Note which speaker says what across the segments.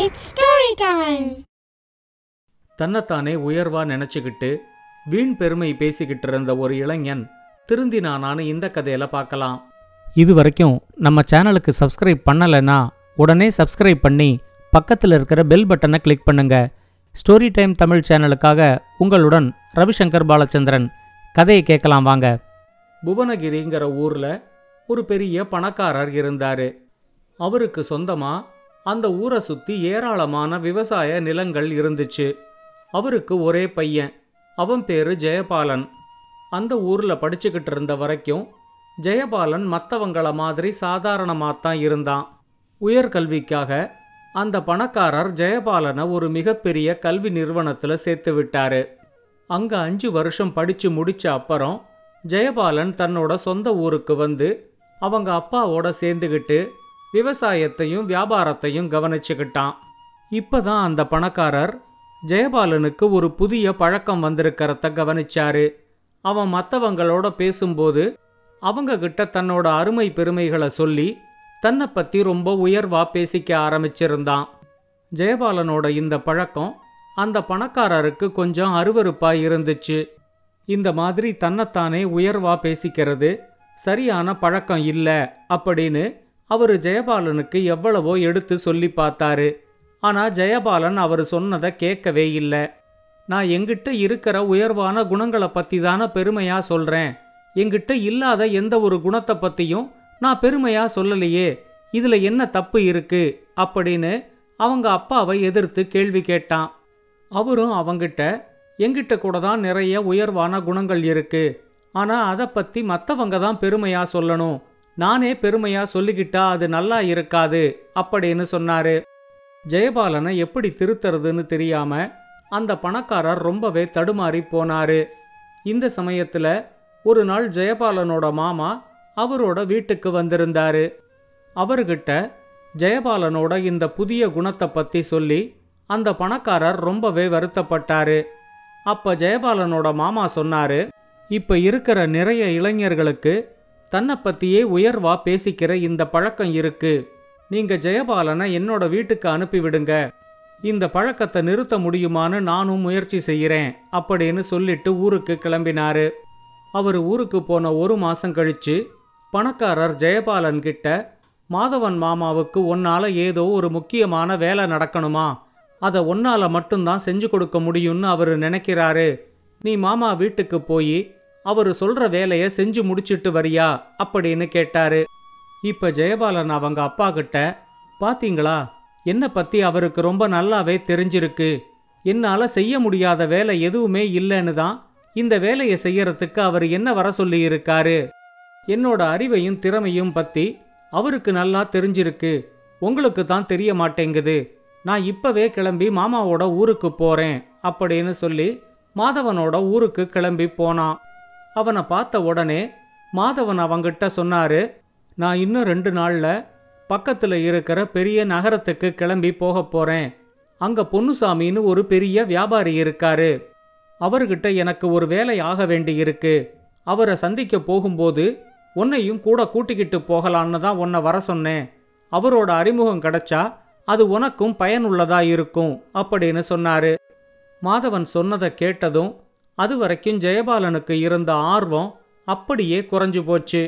Speaker 1: It's story time
Speaker 2: தன்னைத்தானே உயர்வா நினைச்சுக்கிட்டு வீண் பெருமை பேசிக்கிட்டு இருந்த ஒரு இளைஞன் திருந்தினானான்னு இந்த கதையில பார்க்கலாம். இது வரைக்கும் நம்ம சேனலுக்கு சப்ஸ்கிரைப் பண்ணலைன்னா உடனே சப்ஸ்கிரைப் பண்ணி பக்கத்தில் இருக்கிற பெல் பட்டனை கிளிக் பண்ணுங்க. ஸ்டோரி டைம் தமிழ் சேனலுக்காக உங்களுடன் ரவிசங்கர் பாலச்சந்திரன். கதையை கேட்கலாம் வாங்க. புவனகிரிங்கிற ஊர்ல ஒரு பெரிய பணக்காரர் இருந்தார். அவருக்கு சொந்தமாக அந்த ஊரை சுற்றி ஏராளமான விவசாய நிலங்கள் இருந்துச்சு. அவருக்கு ஒரே பையன். அவன் பேரு ஜெயபாலன். அந்த ஊரில் படிச்சுக்கிட்டு இருந்த வரைக்கும் ஜெயபாலன் மற்றவங்கள மாதிரி சாதாரணமாக தான் இருந்தான். உயர்கல்விக்காக அந்த பணக்காரர் ஜெயபாலனை ஒரு மிகப்பெரிய கல்வி நிறுவனத்தில் சேர்த்து விட்டாரு. அங்கே அஞ்சு வருஷம் படித்து முடித்த அப்புறம் ஜெயபாலன் தன்னோட சொந்த ஊருக்கு வந்து அவங்க அப்பாவோட சேர்ந்துக்கிட்டு விவசாயத்தையும் வியாபாரத்தையும் கவனிச்சுக்கிட்டான். இப்பதான் அந்த பணக்காரர் ஜெயபாலனுக்கு ஒரு புதிய பழக்கம் வந்திருக்கிறத கவனிச்சாரு. அவன் மற்றவங்களோட பேசும்போது அவங்க கிட்ட தன்னோட அருமை பெருமைகளை சொல்லி தன்னை பற்றி ரொம்ப உயர்வா பேசிக்க ஆரம்பிச்சிருந்தான். ஜெயபாலனோட இந்த பழக்கம் அந்த பணக்காரருக்கு கொஞ்சம் அருவருப்பா இருந்துச்சு. இந்த மாதிரி தன்னைத்தானே உயர்வா பேசிக்கிறது சரியான பழக்கம் இல்லை அப்படின்னு அவர் ஜெயபாலனுக்கு எவ்வளவோ எடுத்து சொல்லி பார்த்தாரு. ஆனா ஜெயபாலன் அவர் சொன்னதை கேட்கவே இல்லை. நான் எங்கிட்ட இருக்கிற உயர்வான குணங்களை பற்றி தானே பெருமையாக சொல்கிறேன் எங்கிட்ட இல்லாத எந்த ஒரு குணத்தை பற்றியும் நான் பெருமையாக சொல்லலையே. இதில் என்ன தப்பு இருக்கு? அப்படின்னு அவங்க அப்பாவை எதிர்த்து கேள்வி கேட்டான். அவரும் அவங்கிட்ட எங்கிட்ட கூட தான் நிறைய உயர்வான குணங்கள் இருக்கு. ஆனால் அதை பற்றி மற்றவங்க தான் பெருமையாக சொல்லணும். நானே பெருமையா சொல்லிக்கிட்டா அது நல்லா இருக்காது அப்படின்னு சொன்னாரு. ஜெயபாலனை எப்படி திருத்துறதுன்னு தெரியாம அந்த பணக்காரர் ரொம்பவே தடுமாறி போனாரு. இந்த சமயத்துல ஒரு நாள் ஜெயபாலனோட மாமா அவரோட வீட்டுக்கு வந்திருந்தாரு. அவர்கிட்ட ஜெயபாலனோட இந்த புதிய குணத்தை பத்தி சொல்லி அந்த பணக்காரர் ரொம்பவே வருத்தப்பட்டாரு. அப்ப ஜெயபாலனோட மாமா சொன்னாரு இப்ப இருக்கிற நிறைய இளைஞர்களுக்கு தன்னை பற்றியே உயர்வா பேசிக்கிற இந்த பழக்கம் இருக்கு. நீங்க ஜெயபாலனை என்னோட வீட்டுக்கு அனுப்பிவிடுங்க. இந்த பழக்கத்தை நிறுத்த முடியுமான்னு நானும் முயற்சி செய்கிறேன் அப்படின்னு சொல்லிட்டு ஊருக்கு கிளம்பினாரு. அவர் ஊருக்கு போன ஒரு மாசம் கழிச்சு பணக்காரர் ஜெயபாலன் கிட்ட மாதவன் மாமாவுக்கு உன்னால ஏதோ ஒரு முக்கியமான வேலை நடக்கணுமா? அதை உன்னால மட்டும்தான் செஞ்சு கொடுக்க முடியும்னு அவர் நினைக்கிறாரு. நீ மாமா வீட்டுக்கு போய் அவர் சொல்ற வேலையை செஞ்சு முடிச்சிட்டு வரியா? அப்படின்னு கேட்டாரு. இப்ப ஜெயபாலன் அவங்க அப்பா கிட்ட பாத்தீங்களா? என்னை பத்தி அவருக்கு ரொம்ப நல்லாவே தெரிஞ்சிருக்கு. என்னால செய்ய முடியாத வேலை எதுவுமே இல்லைன்னு தான் இந்த வேலையை செய்யறதுக்கு அவர் என்ன வர சொல்லியிருக்காரு? என்னோட அறிவையும் திறமையும் பத்தி அவருக்கு நல்லா தெரிஞ்சிருக்கு. உங்களுக்கு தான் தெரிய மாட்டேங்குது. நான் இப்பவே கிளம்பி மாமாவோட ஊருக்கு போறேன் அப்படின்னு சொல்லி மாதவனோட ஊருக்கு கிளம்பி போனான். அவனை பார்த்த உடனே மாதவன் அவங்கிட்ட சொன்னாரு நான் இன்னும் ரெண்டு நாள்ல பக்கத்துல இருக்கிற பெரிய நகரத்துக்கு கிளம்பி போக போறேன். அங்க பொன்னுசாமின்னு ஒரு பெரிய வியாபாரி இருக்காரு. அவர்கிட்ட எனக்கு ஒரு வேலை ஆக வேண்டியிருக்கு அவரை சந்திக்க போகும்போது உன்னையும் கூட கூட்டிக்கிட்டு போகலான்னு தான் உன்னை வர சொன்னேன். அவரோட அறிமுகம் கிடைச்சா அது உனக்கும் பயனுள்ளதா இருக்கும் அப்படின்னு சொன்னாரு. மாதவன் சொன்னதை கேட்டதும் அது வரைக்கும் ஜெயபாலனுக்கு இருந்த ஆர்வம் அப்படியே குறைஞ்சு போச்சு.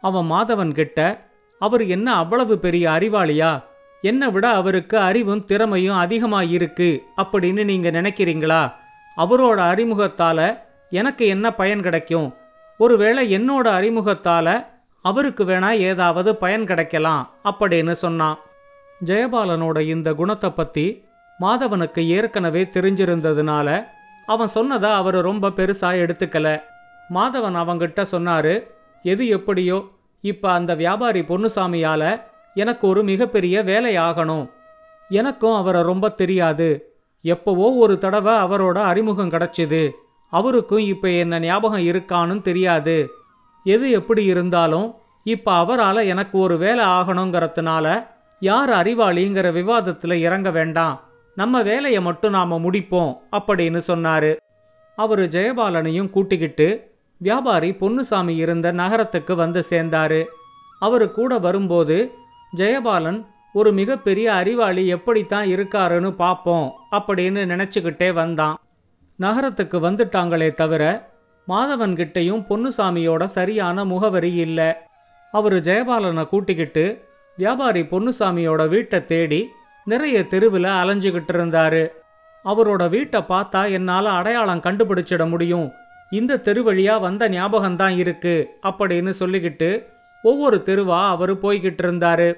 Speaker 2: அவன் மாதவன் கிட்ட அவர் என்ன அவ்வளவு பெரிய அறிவாளியா? என்னை விட அவருக்கு அறிவும் திறமையும் அதிகமாக இருக்கு அப்படின்னு நீங்க நினைக்கிறீங்களா? அவரோட அறிமுகத்தால எனக்கு என்ன பயன் கிடைக்கும்? ஒருவேளை என்னோட அறிமுகத்தால அவருக்கு வேணா ஏதாவது பயன் கிடைக்கலாம் அப்படின்னு சொன்னான். ஜெயபாலனோட இந்த குணத்தை பத்தி மாதவனுக்கு ஏற்கனவே தெரிஞ்சிருந்ததுனால அவன் சொன்னதை அவர் ரொம்ப பெருசாக எடுத்துக்கல. மாதவன் அவங்கிட்ட சொன்னாரு எது எப்படியோ இப்போ அந்த வியாபாரி பொன்னுசாமியால் எனக்கு ஒரு மிகப்பெரிய வேலை ஆகணும். எனக்கும் அவரை ரொம்ப தெரியாது. எப்போவோ ஒரு தடவை அவரோட அறிமுகம் கிடச்சிது. அவருக்கும் இப்போ என்ன ஞாபகம் இருக்கான்னு தெரியாது. எது எப்படி இருந்தாலும் இப்போ அவரால் எனக்கு ஒரு வேலை ஆகணுங்கிறதுனால யார் அறிவாளிங்கிற விவாதத்தில் இறங்க வேண்டாம். நம்ம வேலையை மட்டும் நாம் முடிப்போம் அப்படின்னு சொன்னாரு. அவர் ஜெயபாலனையும் கூட்டிக்கிட்டு வியாபாரி பொன்னுசாமி இருந்த நகரத்துக்கு வந்து சேர்ந்தாரு. அவர் கூட வரும்போது ஜெயபாலன் ஒரு மிகப்பெரிய அறிவாளி எப்படித்தான் இருக்காருன்னு பார்ப்போம் அப்படின்னு நினச்சிக்கிட்டே வந்தான். நகரத்துக்கு வந்துட்டாங்களே தவிர மாதவன்கிட்டையும் பொன்னுசாமியோட சரியான முகவரி இல்லை. அவர் ஜெயபாலனை கூட்டிக்கிட்டு வியாபாரி பொன்னுசாமியோட வீட்டை தேடி நிறைய தெருவில் அலைஞ்சுக்கிட்டு இருந்தாரு. அவரோட வீட்டை பார்த்தா என்னால் அடையாளம் கண்டுபிடிச்சிட முடியும். இந்த தெரு வழியாக வந்த ஞாபகம்தான் இருக்கு அப்படின்னு சொல்லிக்கிட்டு ஒவ்வொரு தெருவா அவர் போய்கிட்டு இருந்தாரு.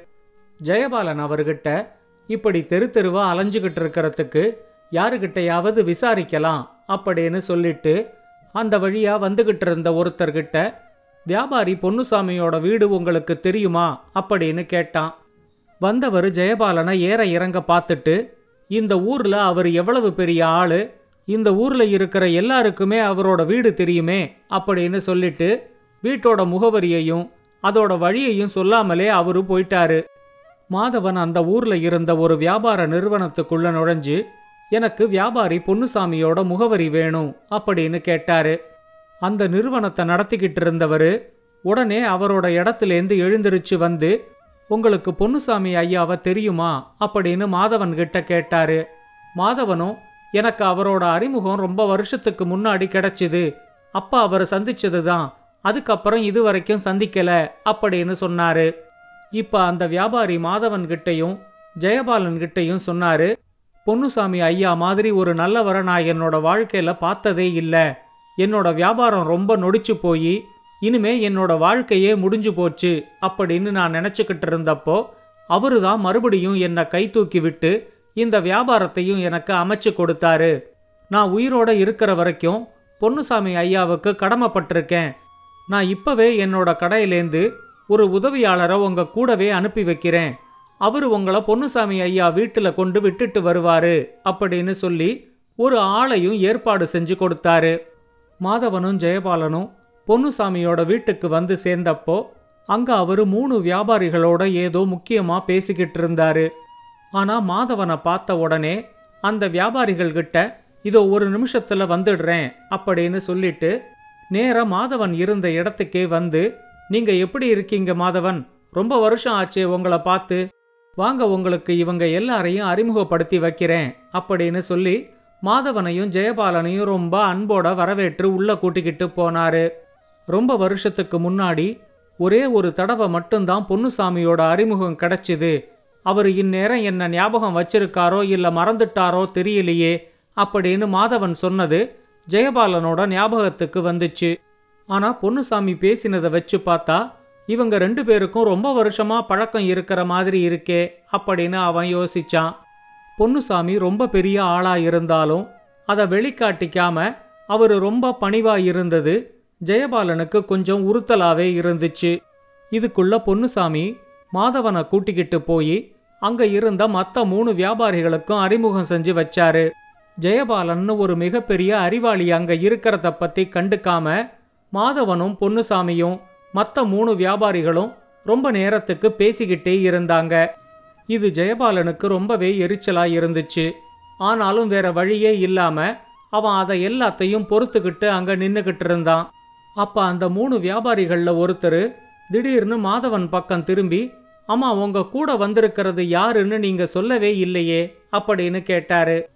Speaker 2: ஜெயபாலன் அவர்கிட்ட இப்படி தெரு தெருவா அலைஞ்சுக்கிட்டு இருக்கிறதுக்கு யாருக்கிட்டையாவது விசாரிக்கலாம் அப்படின்னு சொல்லிட்டு அந்த வழியா வந்துகிட்டு இருந்த ஒருத்தர்கிட்ட வியாபாரி பொன்னுசாமியோட வீடு உங்களுக்கு தெரியுமா? அப்படின்னு கேட்டான். வந்தவர் ஜெயபாலனை ஏற இறங்க பார்த்துட்டு இந்த ஊர்ல அவர் எவ்வளவு பெரிய ஆளு இந்த ஊர்ல இருக்கிற எல்லாருக்குமே அவரோட வீடு தெரியுமே அப்படின்னு சொல்லிட்டு வீட்டோட முகவரியையும் அதோட வழியையும் சொல்லாமலே அவரு போயிட்டாரு. மாதவன் அந்த ஊர்ல இருந்த ஒரு வியாபார நிறுவனத்துக்குள்ள நுழைஞ்சு எனக்கு வியாபாரி பொன்னுசாமியோட முகவரி வேணும் அப்படின்னு கேட்டாரு. அந்த நிறுவனத்தை நடத்திக்கிட்டு இருந்தவர் உடனே அவரோட இடத்துலேருந்து எழுந்திருச்சு வந்து உங்களுக்கு பொன்னுசாமி ஐயாவை தெரியுமா? அப்படின்னு மாதவன் கிட்ட கேட்டாரு. மாதவனும் எனக்கு அவரோட அறிமுகம் ரொம்ப வருஷத்துக்கு முன்னாடி கிடைச்சிது. அப்பா அவரை சந்திச்சது தான் அதுக்கப்புறம் இது வரைக்கும் சந்திக்கல அப்படின்னு சொன்னாரு. இப்போ அந்த வியாபாரி மாதவன் கிட்டையும் ஜெயபாலன் கிட்டையும் சொன்னாரு பொன்னுசாமி ஐயா மாதிரி ஒரு நல்லவரை நான் என்னோட வாழ்க்கையில பார்த்ததே இல்லை. என்னோட வியாபாரம் ரொம்ப நொடிச்சு போய் இனிமே என்னோட வாழ்க்கையே முடிஞ்சு போச்சு அப்படின்னு நான் நினச்சிக்கிட்டு இருந்தப்போ அவரு தான் மறுபடியும் என்னை கை தூக்கி விட்டு இந்த வியாபாரத்தையும் எனக்கு அமைச்சு கொடுத்தாரு. நான் உயிரோட இருக்கிற வரைக்கும் பொன்னுசாமி ஐயாவுக்கு கடமைப்பட்டிருக்கேன். நான் இப்பவே என்னோட கடையிலேந்து ஒரு உதவியாளரை உங்க கூடவே அனுப்பி வைக்கிறேன். அவர் உங்களை பொன்னுசாமி ஐயா வீட்டில் கொண்டு விட்டுட்டு வருவாரு அப்படின்னு சொல்லி ஒரு ஆளையும் ஏற்பாடு செஞ்சு கொடுத்தாரு. மாதவனும் ஜெயபாலனும் பொன்னுசாமியோட வீட்டுக்கு வந்து சேர்ந்தப்போ அங்க அவரு மூணு வியாபாரிகளோட ஏதோ முக்கியமா பேசிக்கிட்டு இருந்தாரு. ஆனா மாதவனை பார்த்த உடனே அந்த வியாபாரிகள் கிட்ட இதோ ஒரு நிமிஷத்துல வந்துடுறேன் அப்படின்னு சொல்லிட்டு நேர மாதவன் இருந்த இடத்துக்கே வந்து நீங்க எப்படி இருக்கீங்க மாதவன்? ரொம்ப வருஷம் ஆச்சே உங்களை பார்த்து. வாங்க உங்களுக்கு இவங்க எல்லாரையும் அறிமுகப்படுத்தி வைக்கிறேன் அப்படின்னு சொல்லி மாதவனையும் ஜெயபாலனையும் ரொம்ப அன்போட வரவேற்று உள்ள கூட்டிக்கிட்டு போனாரு. ரொம்ப வருஷத்துக்கு முன்னாடி ஒரே ஒரு தடவை மட்டும்தான் பொன்னுசாமியோட அறிமுகம் கிடைச்சிது. அவர் இந்நேரம் என்ன ஞாபகம் வச்சிருக்காரோ இல்லை மறந்துட்டாரோ தெரியலையே அப்படின்னு மாதவன் சொன்னது ஜெயபாலனோட ஞாபகத்துக்கு வந்துச்சு. ஆனா பொன்னுசாமி பேசினதை வச்சு பார்த்தா இவங்க ரெண்டு பேருக்கும் ரொம்ப வருஷமா பழக்கம் இருக்கிற மாதிரி இருக்கே அப்படின்னு அவன் யோசிச்சான். பொன்னுசாமி ரொம்ப பெரிய ஆளா இருந்தாலும் அதை வெளிக்காட்டிக்காம அவர் ரொம்ப பணிவா இருந்தது ஜெயபாலனுக்கு கொஞ்சம் உறுத்தலாவே இருந்துச்சு. இதுக்குள்ள பொன்னுசாமி மாதவனை கூட்டிக்கிட்டு போய் அங்க இருந்த மற்ற மூணு வியாபாரிகளுக்கும் அறிமுகம் செஞ்சு வச்சாரு. ஜெயபாலன் ஒரு மிகப்பெரிய அறிவாளி அங்க இருக்கிறத பத்தி கண்டுக்காம மாதவனும் பொன்னுசாமியும் மற்ற மூணு வியாபாரிகளும் ரொம்ப நேரத்துக்கு பேசிக்கிட்டே இருந்தாங்க. இது ஜெயபாலனுக்கு ரொம்பவே எரிச்சலா இருந்துச்சு. ஆனாலும் வேற வழியே இல்லாம அவன் அதை எல்லாத்தையும் பொறுத்துக்கிட்டு அங்க நின்னுகிட்டு இருந்தான். அப்போ அந்த மூணு வியாபாரிகளில் ஒருத்தர் திடீர்னு மாதவன் பக்கம் திரும்பி அம்மா உங்க கூட வந்திருக்கிறது யாருன்னு நீங்க சொல்லவே இல்லையே அப்படின்னு கேட்டாரு.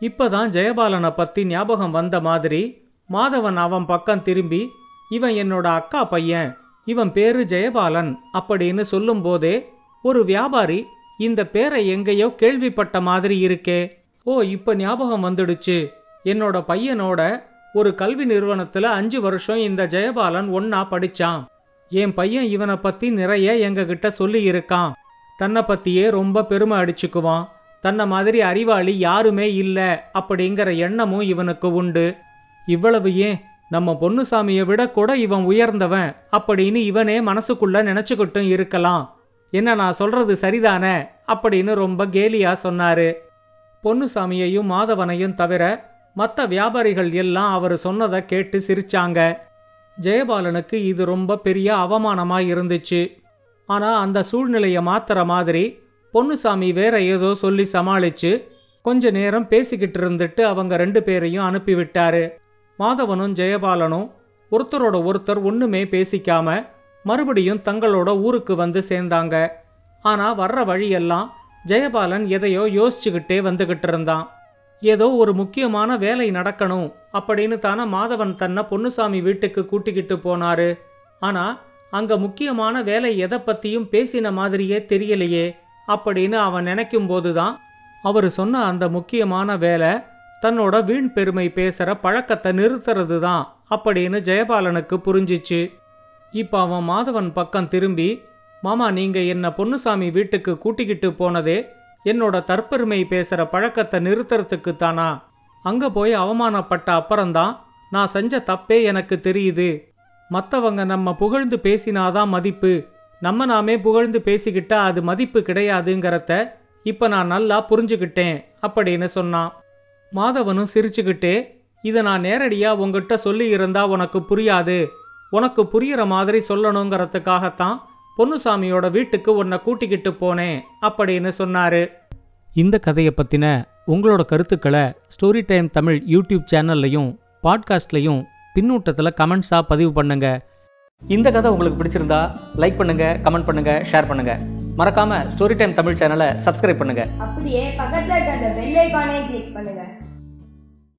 Speaker 2: இப்பதான் ஜெயபாலனை பத்தி ஞாபகம் வந்த மாதிரி மாதவன் அவன் பக்கம் திரும்பி இவன் என்னோட அக்கா பையன் இவன் பேரு ஜெயபாலன் அப்படின்னு சொல்லும்போதே ஒரு வியாபாரி இந்த பேரை எங்கேயோ கேள்விப்பட்ட மாதிரி இருக்கே ஓ இப்ப ஞாபகம் வந்துடுச்சு என்னோட பையனோட ஒரு கல்வி நிறுவனத்தில் அஞ்சு வருஷம் இந்த ஜெயபாலன் ஒன்னா படிச்சான். என் பையன் இவனை பற்றி நிறைய எங்ககிட்ட சொல்லி இருக்கான் தன்னை பற்றியே ரொம்ப பெருமை அடிச்சுக்குவான். தன்னை மாதிரி அறிவாளி யாருமே இல்லை அப்படிங்கிற எண்ணமும் இவனுக்கு உண்டு. இவ்வளவு ஏன்? நம்ம பொன்னுசாமியை விட கூட இவன் உயர்ந்தவன் அப்படின்னு இவனே மனசுக்குள்ள நினச்சிக்கிட்டும் இருக்கலாம். என்ன நான் சொல்றது சரிதானே? அப்படின்னு ரொம்ப கேலியா சொன்னாரு. பொன்னுசாமியையும் மாதவனையும் தவிர மற்ற வியாபாரிகள் எல்லாம் அவர் சொன்னதை கேட்டு சிரிச்சாங்க. ஜெயபாலனுக்கு இது ரொம்ப பெரிய அவமானமா இருந்துச்சு. ஆனா அந்த சூழ்நிலையை மாத்துற மாதிரி பொன்னுசாமி வேற ஏதோ சொல்லி சமாளிச்சு கொஞ்ச நேரம் பேசிக்கிட்டு இருந்துட்டு அவங்க ரெண்டு பேரையும் அனுப்பிவிட்டாரு. மாதவனும் ஜெயபாலனும் ஒருத்தரோட ஒருத்தர் ஒண்ணுமே பேசிக்காம மறுபடியும் தங்களோட ஊருக்கு வந்து சேர்ந்தாங்க. ஆனா வர்ற வழியெல்லாம் ஜெயபாலன் எதையோ யோசிச்சுக்கிட்டே வந்துகிட்டு இருந்தான். ஏதோ ஒரு முக்கியமான வேலை நடக்கணும் அப்படின்னு தானே மாதவன் தன்னை பொன்னுசாமி வீட்டுக்கு கூட்டிக்கிட்டு போனாரு. ஆனா அங்க முக்கியமான வேலை எதை பத்தியும் பேசின மாதிரியே தெரியலையே அப்படின்னு அவன் நினைக்கும் போதுதான் அவர் சொன்ன அந்த முக்கியமான வேலை தன்னோட வீண் பெருமை பேசுற பழக்கத்தை நிறுத்துறது தான் அப்படின்னு ஜெயபாலனுக்கு புரிஞ்சிச்சு. இப்போ அவன் மாதவன் பக்கம் திரும்பி மாமா நீங்க என்ன பொன்னுசாமி வீட்டுக்கு கூட்டிக்கிட்டு போனதே என்னோட தற்பெருமை பேசுகிற பழக்கத்தை நிறுத்துறதுக்கு தானா? அங்கே போய் அவமானப்பட்ட அப்புறம்தான் நான் செஞ்ச தப்பே எனக்கு தெரியுது. மற்றவங்க நம்ம புகழ்ந்து பேசினாதான் மதிப்பு. நம்ம நாமே புகழ்ந்து பேசிக்கிட்டா அது மதிப்பு கிடையாதுங்கிறத இப்போ நான் நல்லா புரிஞ்சுக்கிட்டேன் அப்படின்னு சொன்னான். மாதவனும் சிரிச்சுக்கிட்டே இதை நான் நேரடியாக உங்ககிட்ட சொல்லி இருந்தா உனக்கு புரியாது. உனக்கு புரியுற மாதிரி சொல்லணுங்கிறதுக்காகத்தான் பொன்னுசாமியோட வீட்டுக்கு உன்னை கூட்டிக்கிட்டு போனேன் அப்படின்னு சொன்னாரு. இந்த கதையை பற்றின உங்களோட கருத்துக்களை ஸ்டோரி டைம் தமிழ் யூடியூப் சேனல்லையும் பாட்காஸ்ட்லையும் பின்னூட்டத்தில் கமெண்ட்ஸாக பதிவு பண்ணுங்க. இந்த கதை உங்களுக்கு பிடிச்சிருந்தா லைக் பண்ணுங்க கமெண்ட் பண்ணுங்க ஷேர் பண்ணுங்க. மறக்காம ஸ்டோரி டைம் தமிழ் சேனலை சப்ஸ்கிரைப் பண்ணுங்க.
Speaker 1: அப்படியே பக்கத்தில் இருக்க அந்த பெல் ஐகானையும் கிளிக் பண்ணுங்க.